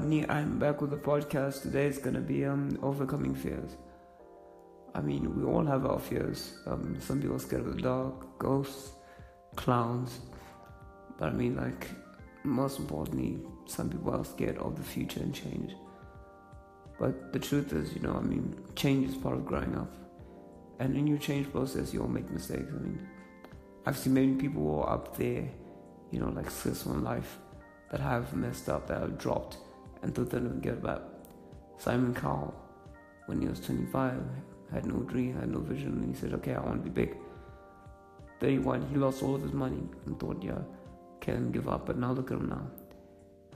Rodney. I'm back with the podcast. Today is gonna be um overcoming fears. I mean, we all have our fears. Um, some people are scared of the dark, ghosts, clowns. But I mean, like, most importantly, some people are scared of the future and change. But the truth is, you know, I mean, change is part of growing up. And in your change process, you'll make mistakes. I mean, I've seen many people who are up there, you know, like successful in life, that have messed up, that have dropped, and thought they would get back. Simon Cowell, when he was 25, had no dream, had no vision, and he said, okay, I want to be big. 31, he lost all of his money and thought, yeah, can't give up. But now look at him now.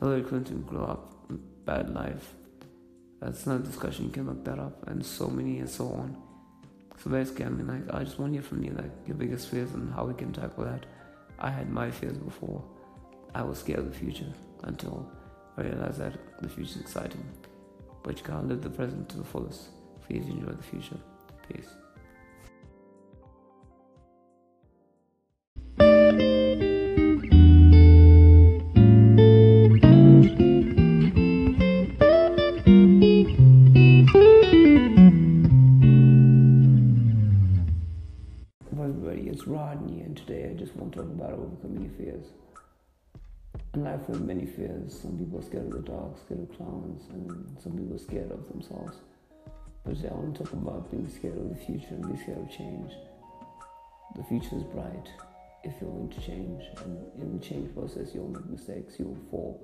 Hillary Clinton grew up, bad life. That's not a discussion, you can look that up, and so many and so on. So basically, I mean, like, I just want to hear from you, like, your biggest fears and how we can tackle that. I had my fears before. I was scared of the future until I realized that the future is exciting. But you can't live the present to the fullest. Please enjoy the future. Peace. everybody, it's Rodney, and today I just want to talk about overcoming your fears. In life, have many fears. Some people are scared of the dark, scared of clowns, and some people are scared of themselves. But today I want to talk about being scared of the future and being scared of change. The future is bright if you're willing to change, and in the change process, you'll make mistakes, you'll fall.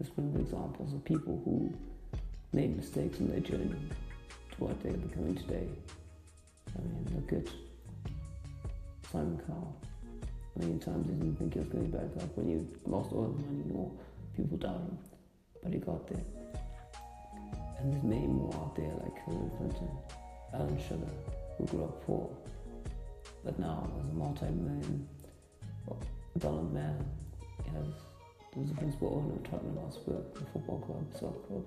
There's plenty of examples of people who made mistakes in their journey to what they're becoming today. I mean, look at Simon Cowell. Many times did you think he was going back up when you lost all the money or people doubted him? But he got there. And there's many more out there like Hillary Clinton, Alan Sugar, who grew up poor, but now is a multi-million dollar man. He has there's a principal owner of Tottenham Hotspur, the football club, soccer club.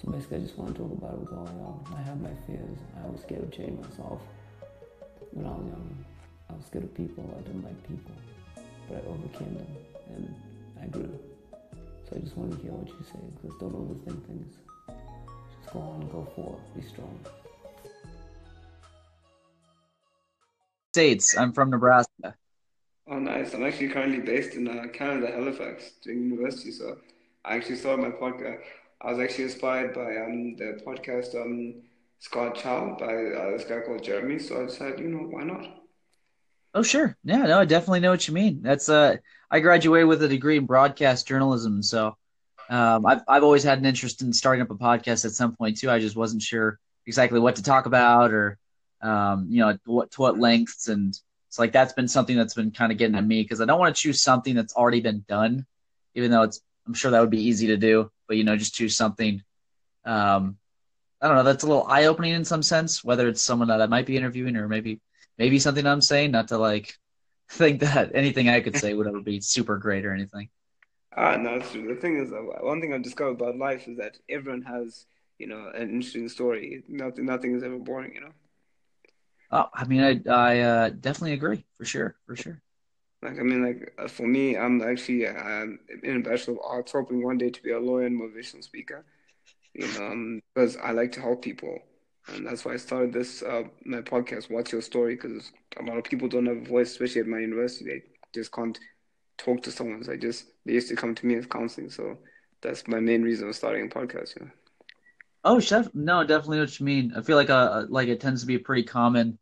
So basically, I just want to talk about it with all y'all. I have my fears. I was scared of change myself when I was young. I was scared of people. I didn't like people, but I overcame them and I grew. So I just want to hear what you say because don't overthink things. Just go on, go forward, be strong. States. I'm from Nebraska. Oh, nice. I'm actually currently based in uh, Canada, Halifax, doing university. So I actually started my podcast. I was actually inspired by um, the podcast um, Scott Chow by uh, this guy called Jeremy. So I decided, you know, why not? Oh, sure. Yeah, no, I definitely know what you mean. That's uh, I graduated with a degree in broadcast journalism, so um, I've I've always had an interest in starting up a podcast at some point too. I just wasn't sure exactly what to talk about or um, you know, what to what lengths, and it's like that's been something that's been kind of getting at me because I don't want to choose something that's already been done, even though it's I'm sure that would be easy to do, but you know, just choose something. Um, I don't know. That's a little eye opening in some sense, whether it's someone that I might be interviewing or maybe maybe something I'm saying, not to like think that anything I could say would ever be super great or anything. Ah, no, it's true. The thing is, uh, one thing I've discovered about life is that everyone has, you know, an interesting story. Nothing, nothing is ever boring, you know. Oh, I mean, I, I uh, definitely agree for sure, for sure. Like, I mean, like uh, for me, I'm actually I'm in a bachelor of arts, hoping one day to be a lawyer and motivational speaker. You know, um, because I like to help people and that's why I started this uh, my podcast. What's your story? Because a lot of people don't have a voice, especially at my university. They just can't talk to someone. So I just they used to come to me as counseling. So that's my main reason of starting a podcast. You know? Oh, chef, no, definitely what you mean. I feel like uh like it tends to be a pretty common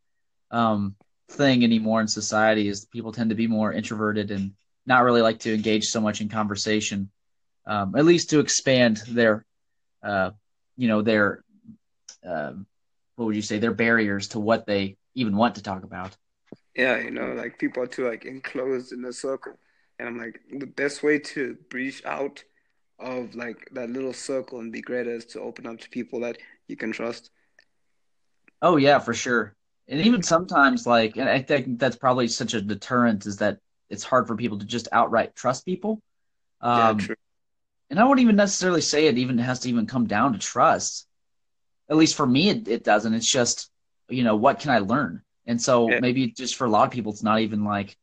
um thing anymore in society is people tend to be more introverted and not really like to engage so much in conversation, um, at least to expand their, uh, you know, their um, what would you say their barriers to what they even want to talk about? Yeah you know like people are too like enclosed in a circle. And i'm like the best way to breach out of like that little circle and be greater is to open up to people that you can trust. Oh yeah for sure. And even sometimes like and i think that's probably such a deterrent is that it's hard for people to just outright trust people. Um, yeah, true. and i wouldn't even necessarily say it even has to even come down to trust at least for me, it, it doesn't. It's just, you know, what can I learn? And so yeah. maybe just for a lot of people, it's not even like,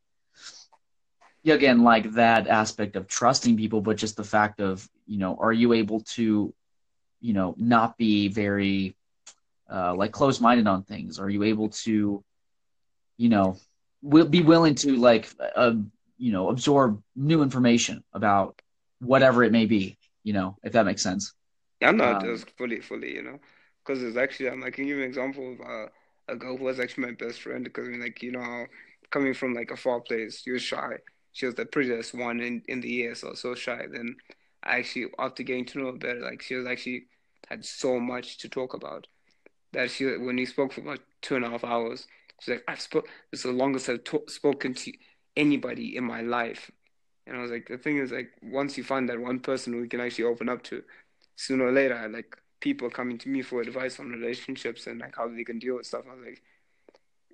again, like that aspect of trusting people, but just the fact of, you know, are you able to, you know, not be very uh, like closed minded on things? Are you able to, you know, will be willing to like, uh, you know, absorb new information about whatever it may be, you know, if that makes sense. Yeah, I'm not um, just fully, fully, you know, because it's actually, I'm like, can you give an example of uh, a girl who was actually my best friend because I mean, like, you know, coming from like a far place, she was shy. She was the prettiest one in, in the year, so so shy. Then I actually, after getting to know her better, like she was actually had so much to talk about that she, when we spoke for about two and a half hours, she's like, I've spoke, it's the longest I've to- spoken to anybody in my life. And I was like, the thing is, like, once you find that one person who you can actually open up to, sooner or later, like, people coming to me for advice on relationships and like how they can deal with stuff. I was like,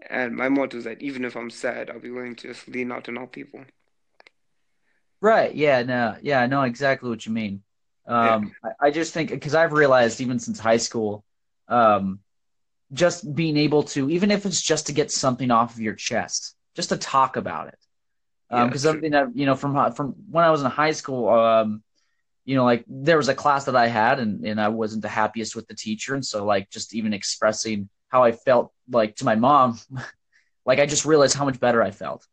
and my motto is that even if I'm sad, I'll be willing to just lean out and help people. Right. Yeah. No. Yeah. I know exactly what you mean. Um, yeah. I, I, just think because I've realized even since high school, um, just being able to, even if it's just to get something off of your chest, just to talk about it. Because um, yeah, something that you know from from when I was in high school, um, you know, like there was a class that I had, and and I wasn't the happiest with the teacher, and so like just even expressing how I felt like to my mom, like I just realized how much better I felt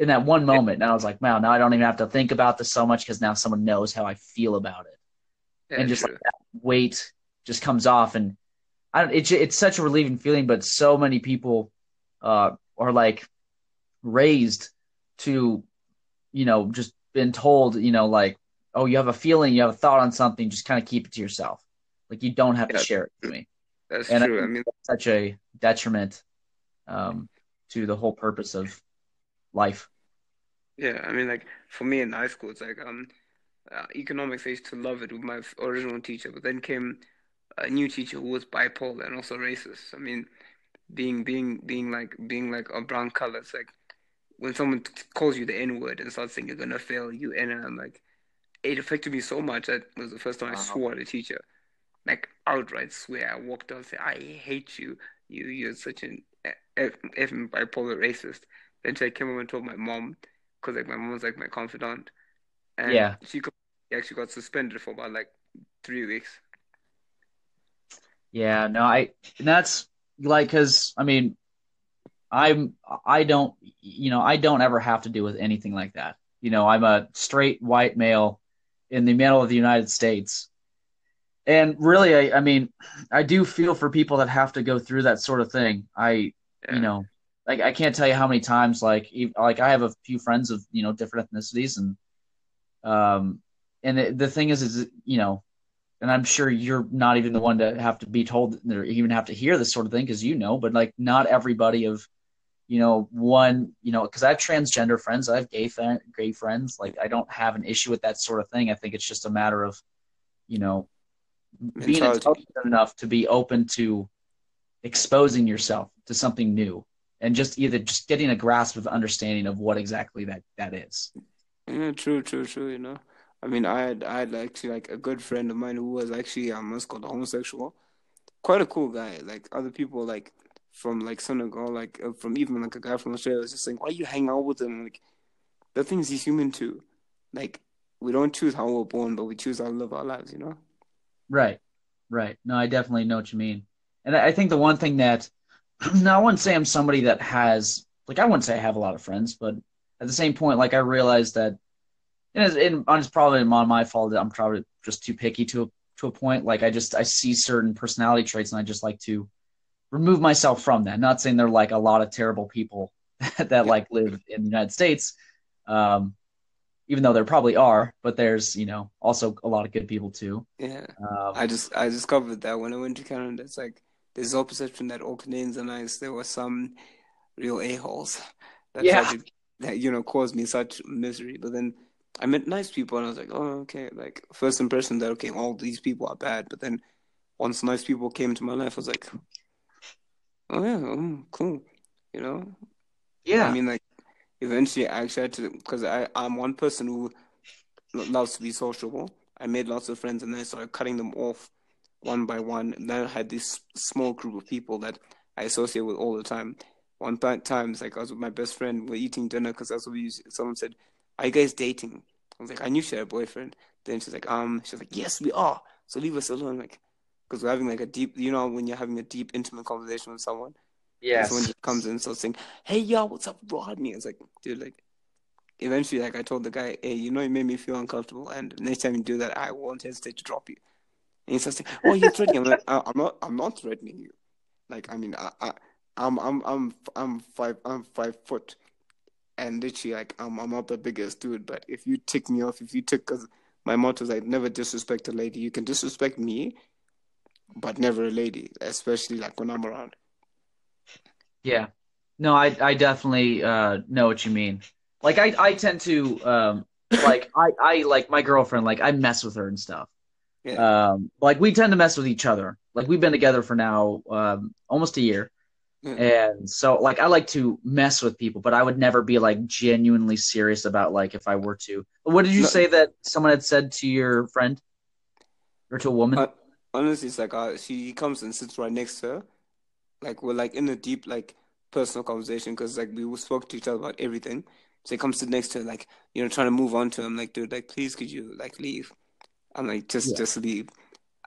in that one moment. And I was like, wow, now I don't even have to think about this so much because now someone knows how I feel about it. Yeah, and just like that weight just comes off. And I don't, it's, it's such a relieving feeling, but so many people uh, are like raised to, you know, just been told, you know, like, oh, you have a feeling, you have a thought on something, just kind of keep it to yourself. Like you don't have yeah. to share it with me. That's and true. I, I mean, such a detriment um, to the whole purpose of life. Yeah, I mean, like for me in high school, it's like um, uh, economics. I used to love it with my original teacher, but then came a new teacher who was bipolar and also racist. I mean, being being being like being like a brown color. It's like when someone calls you the N word and starts saying you're gonna fail, you and I'm like, it affected me so much. That was the first time I uh-huh. swore at a teacher, like outright swear. I walked out and said, "I hate you. You you're such an effing bipolar racist." Then I came home and told my mom because like my mom was like my confidant, and yeah, she actually got suspended for about like three weeks. Yeah, no, I that's like because I mean, I'm I don't you know I don't ever have to do with anything like that. You know, I'm a straight white male in the middle of the United States. And really, I, I mean, I do feel for people that have to go through that sort of thing. I, yeah. you know, like I can't tell you how many times like like I have a few friends of you know different ethnicities and um and the, the thing is is you know and I'm sure you're not even the one to have to be told or even have to hear this sort of thing because you know but like not everybody of you know one you know because I have transgender friends I have gay gay friends like I don't have an issue with that sort of thing I think it's just a matter of you know being intelligent enough to be open to exposing yourself to something new and just either just getting a grasp of understanding of what exactly that that is. Yeah, true, true, true. You know, I mean, I had I had actually like a good friend of mine who was actually um what's called homosexual, quite a cool guy. Like other people like from like Senegal, like uh, from even like a guy from Australia was just like, why you hang out with him? Like the things he's human too. Like we don't choose how we're born, but we choose how to live our lives. You know. Right, right. No, I definitely know what you mean, and I think the one thing that now I wouldn't say I'm somebody that has like I wouldn't say I have a lot of friends, but at the same point, like I realized that, and it's, and it's probably on my fault that I'm probably just too picky to a, to a point. Like I just I see certain personality traits and I just like to remove myself from that. Not saying they're like a lot of terrible people that like live in the United States, um, even though there probably are. But there's you know also a lot of good people too. Yeah, um, I just I discovered that when I went to Canada. It's like there's no perception that all Canadians are nice. There were some real a holes that yeah. to, that you know caused me such misery. But then I met nice people, and I was like, oh okay. Like first impression that okay, all these people are bad. But then once nice people came into my life, I was like, oh yeah, um, cool. You know? Yeah. I mean, like eventually, I actually had to because I I'm one person who loves to be sociable. I made lots of friends, and then I started cutting them off one by one. And then I had this small group of people that I associate with all the time. One time, it's like I was with my best friend, we're eating dinner because that's what we used. Someone said, "Are you guys dating?" I was like, "I knew she had a boyfriend." Then she's like, um, she's like, yes, we are. So leave us alone, like, because we're having like a deep, you know, when you're having a deep, intimate conversation with someone. Yeah. Someone just comes in and starts saying, "Hey, yo, what's up, Rodney?" It's like, dude, like, eventually, like, I told the guy, "Hey, you know, you made me feel uncomfortable, and next time you do that, I won't hesitate to drop you." And he starts saying, "Oh, you're threatening." I'm like, I- "I'm not. I'm not threatening you. Like, I mean, I, I, I'm, I'm, I'm, I'm five, I'm five foot, and literally, like, I'm, I'm not the biggest dude. But if you tick me off, if you tick, because my motto is like, never disrespect a lady. You can disrespect me, but never a lady, especially like when I'm around." Yeah. No, I I definitely uh know what you mean. Like I I tend to um like I I like my girlfriend like I mess with her and stuff. Yeah. Um like we tend to mess with each other. Like we've been together for now um almost a year. Yeah. And so like I like to mess with people, but I would never be like genuinely serious about like if I were to. What did you No. say that someone had said to your friend or to a woman? Uh, honestly, it's like uh, she comes and sits right next to her. Like we're like in a deep like personal conversation because like we spoke to each other about everything. So he comes sit next to her, like you know, trying to move on to him. Like, dude, like please, could you like leave? I'm like, just Yeah. just leave.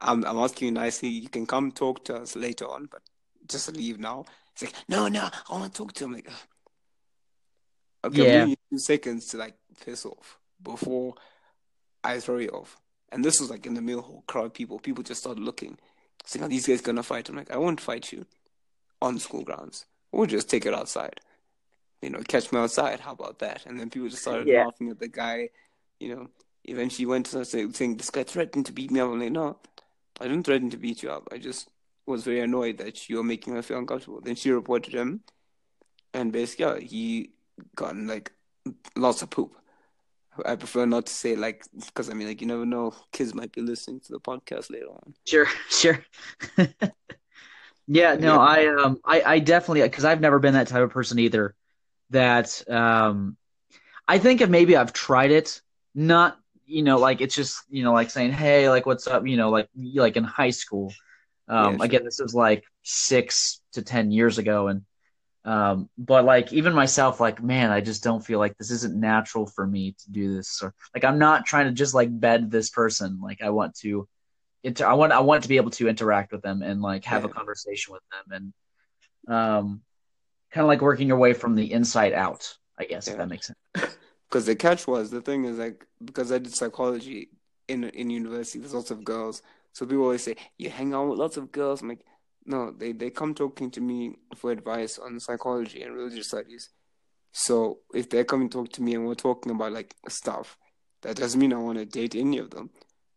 I'm I'm asking you nicely. You can come talk to us later on, but just leave now. He's like, no, no, I want to talk to him. Like, okay, Yeah. giving you two seconds to like piss off before I throw you off. And this was like in the middle of a crowd of people. People just started looking. Saying, are these guys gonna fight? I'm like, I won't fight you on school grounds. We'll just take it outside. You know, catch me outside. How about that? And then people just started Yeah. laughing at the guy. You know, eventually went to saying, this guy threatened to beat me up. I'm like, no, I didn't threaten to beat you up. I just was very annoyed that you were making her feel uncomfortable. Then she reported him. And basically, yeah, he got like lots of poop. I prefer not to say like because I mean like you never know kids might be listening to the podcast later on. Sure, sure. yeah, no, Yeah. I um I I definitely because I've never been that type of person either. That um I think if maybe I've tried it, not you know like it's just you know like saying hey like what's up you know like like in high school. Um Yeah, sure. again this was like 6 to 10 years ago and um but like even myself like man I just don't feel like this isn't natural for me to do this or like I'm not trying to just like bed this person like I want to inter- I want I want to be able to interact with them and like have a conversation with them and um kind of like working your way from the inside out I guess if that makes sense Because the catch was the thing is like because I did psychology in in university, there's lots of girls. So people always say you hang out with lots of girls. I'm like, no, they they come talking to me for advice on psychology and religious studies. So if they're coming to talk to me and we're talking about like stuff, that doesn't mean I want to date any of them.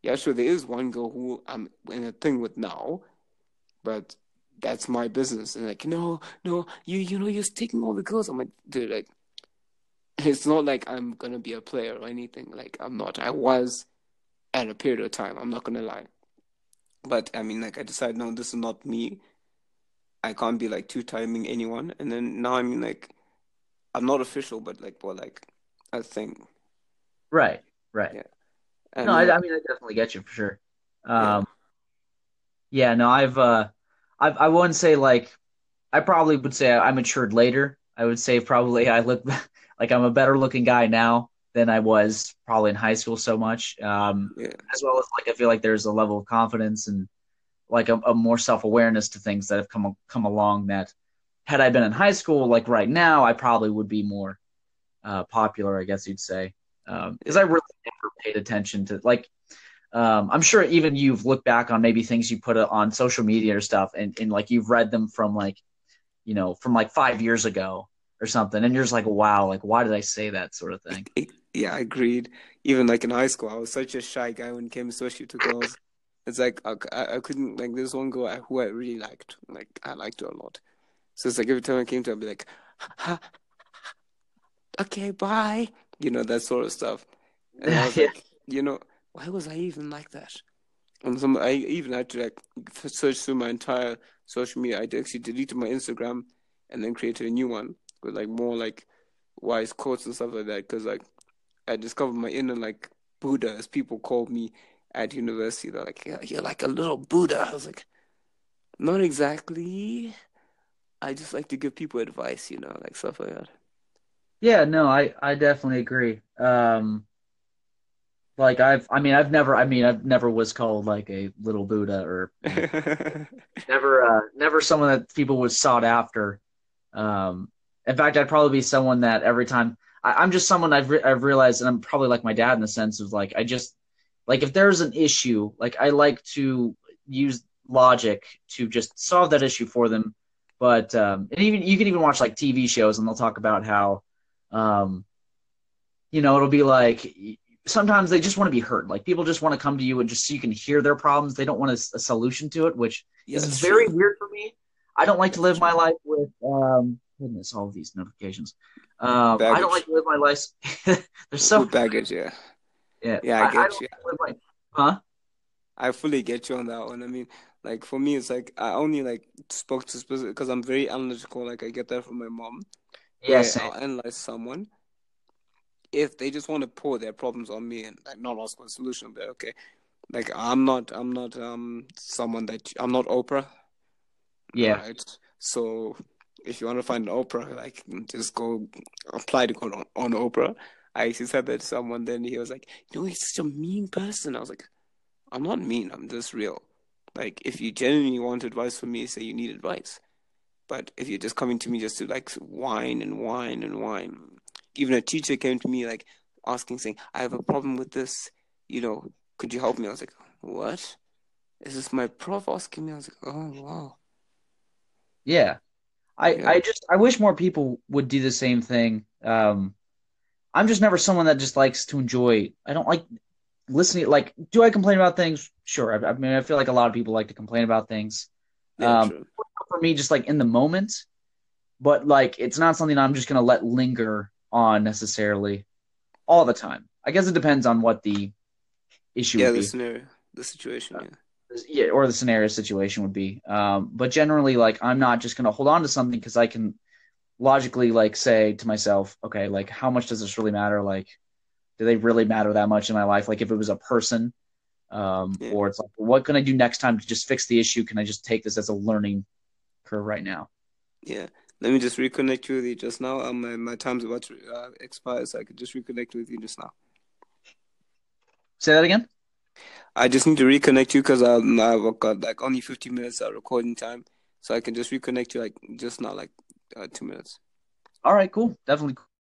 Yeah, sure, there is one girl who I'm in a thing with now, but that's my business. And like, no, no, you you know you're taking all the girls. I'm like, dude, like it's not like I'm gonna be a player or anything. Like I'm not. I was at a period of time. I'm not gonna lie. But I mean, like I decided, no, this is not me. I can't be like two timing anyone. And then now I mean, like I'm not official, but like, well, like a thing. right right Yeah. And no I, I mean I definitely get you for sure Yeah. um yeah no I've uh I've I wouldn't say like I probably would say I matured later I would say probably I look like I'm a better looking guy now than I was probably in high school so much. Um yeah, as well as like I feel like there's a level of confidence and like a, a more self awareness to things that have come come along that had I been in high school like right now I probably would be more uh, popular I guess you'd say. Because I really never paid attention to like um, I'm sure even you've looked back on maybe things you put on social media or stuff and, and like you've read them from like you know from like five years ago or something and you're just like wow like why did I say that sort of thing yeah. I agreed. Even like in high school, I was such a shy guy when it came especially to girls. It's like I, I couldn't like there's one girl who I really liked. Like I liked her a lot. So it's like every time I came to her, I'd be like, ha, okay, bye. You know, that sort of stuff. And I was Yeah. like, you know, why was I even like that? And some I even had to like search through my entire social media. I actually deleted my Instagram and then created a new one with like more like wise quotes and stuff like that. Because like I discovered my inner like Buddha, as people called me at university. They're like, yeah, you're like a little Buddha. I was like, not exactly. I just like to give people advice, you know, like stuff like that. Yeah, no, I I definitely agree. Um, Like I've, I mean, I've never, I mean, I've never was called like a little Buddha or never, uh, never someone that people was sought after. Um, in fact, I'd probably be someone that every time I, am just someone I've re- I've realized, and I'm probably like my dad in the sense of like I just like if there's an issue, like I like to use logic to just solve that issue for them. But um, and even you can even watch like TV shows, and they'll talk about how, um, you know, it'll be like sometimes they just want to be heard. Like people just want to come to you and just so you can hear their problems. They don't want a, a solution to it, which yeah, is very true. weird for me. I don't like to live my life with um goodness, all these notifications. Um, I don't like to live my life. There's so with baggage, yeah. Yeah, yeah, I, I get I you. My, huh? I fully get you on that one. I mean, like for me, it's like I only like spoke to specific because I'm very analytical. Like I get that from my mom. Yes, I'll analyze someone, if they just want to pour their problems on me and like not ask for a solution, but okay, like I'm not, I'm not um someone that I'm not Oprah. Yeah. Right. So if you want to find an Oprah, like just go apply to go on, on Oprah. I actually said that to someone. Then he was like, "You know, he's such a mean person." I was like, "I'm not mean. I'm just real. Like, if you genuinely want advice from me, say you need advice. But if you're just coming to me just to like whine and whine and whine, even a teacher came to me like asking, saying, "I have a problem with this. You know, could you help me?" I was like, "What? Is this my prof asking me?" I was like, "Oh wow." Yeah, I yeah. I just I wish more people would do the same thing. Um, I'm just never someone that just likes to enjoy. I don't like listening. Like, do I complain about things? Sure. I, I mean, I feel like a lot of people like to complain about things. Yeah, um, for me, just like in the moment, but like it's not something I'm just gonna let linger on necessarily all the time. I guess it depends on what the issue. Yeah, the scenario, the situation. Uh, yeah, or the scenario situation would be. Um, but generally, like I'm not just gonna hold on to something because I can logically like say to myself, okay, like how much does this really matter? Like, do they really matter that much in my life? Like if it was a person, um, yeah. or it's like, what can I do next time to just fix the issue? Can I just take this as a learning curve right now? Yeah. Let me just reconnect with you just now. Um, my, my time's about to uh, expire, so I could just reconnect with you just now. Say that again. I just need to reconnect you because I've got like only 15 minutes of recording time, so I can just reconnect you like just now, like uh, two minutes. All right, cool. Definitely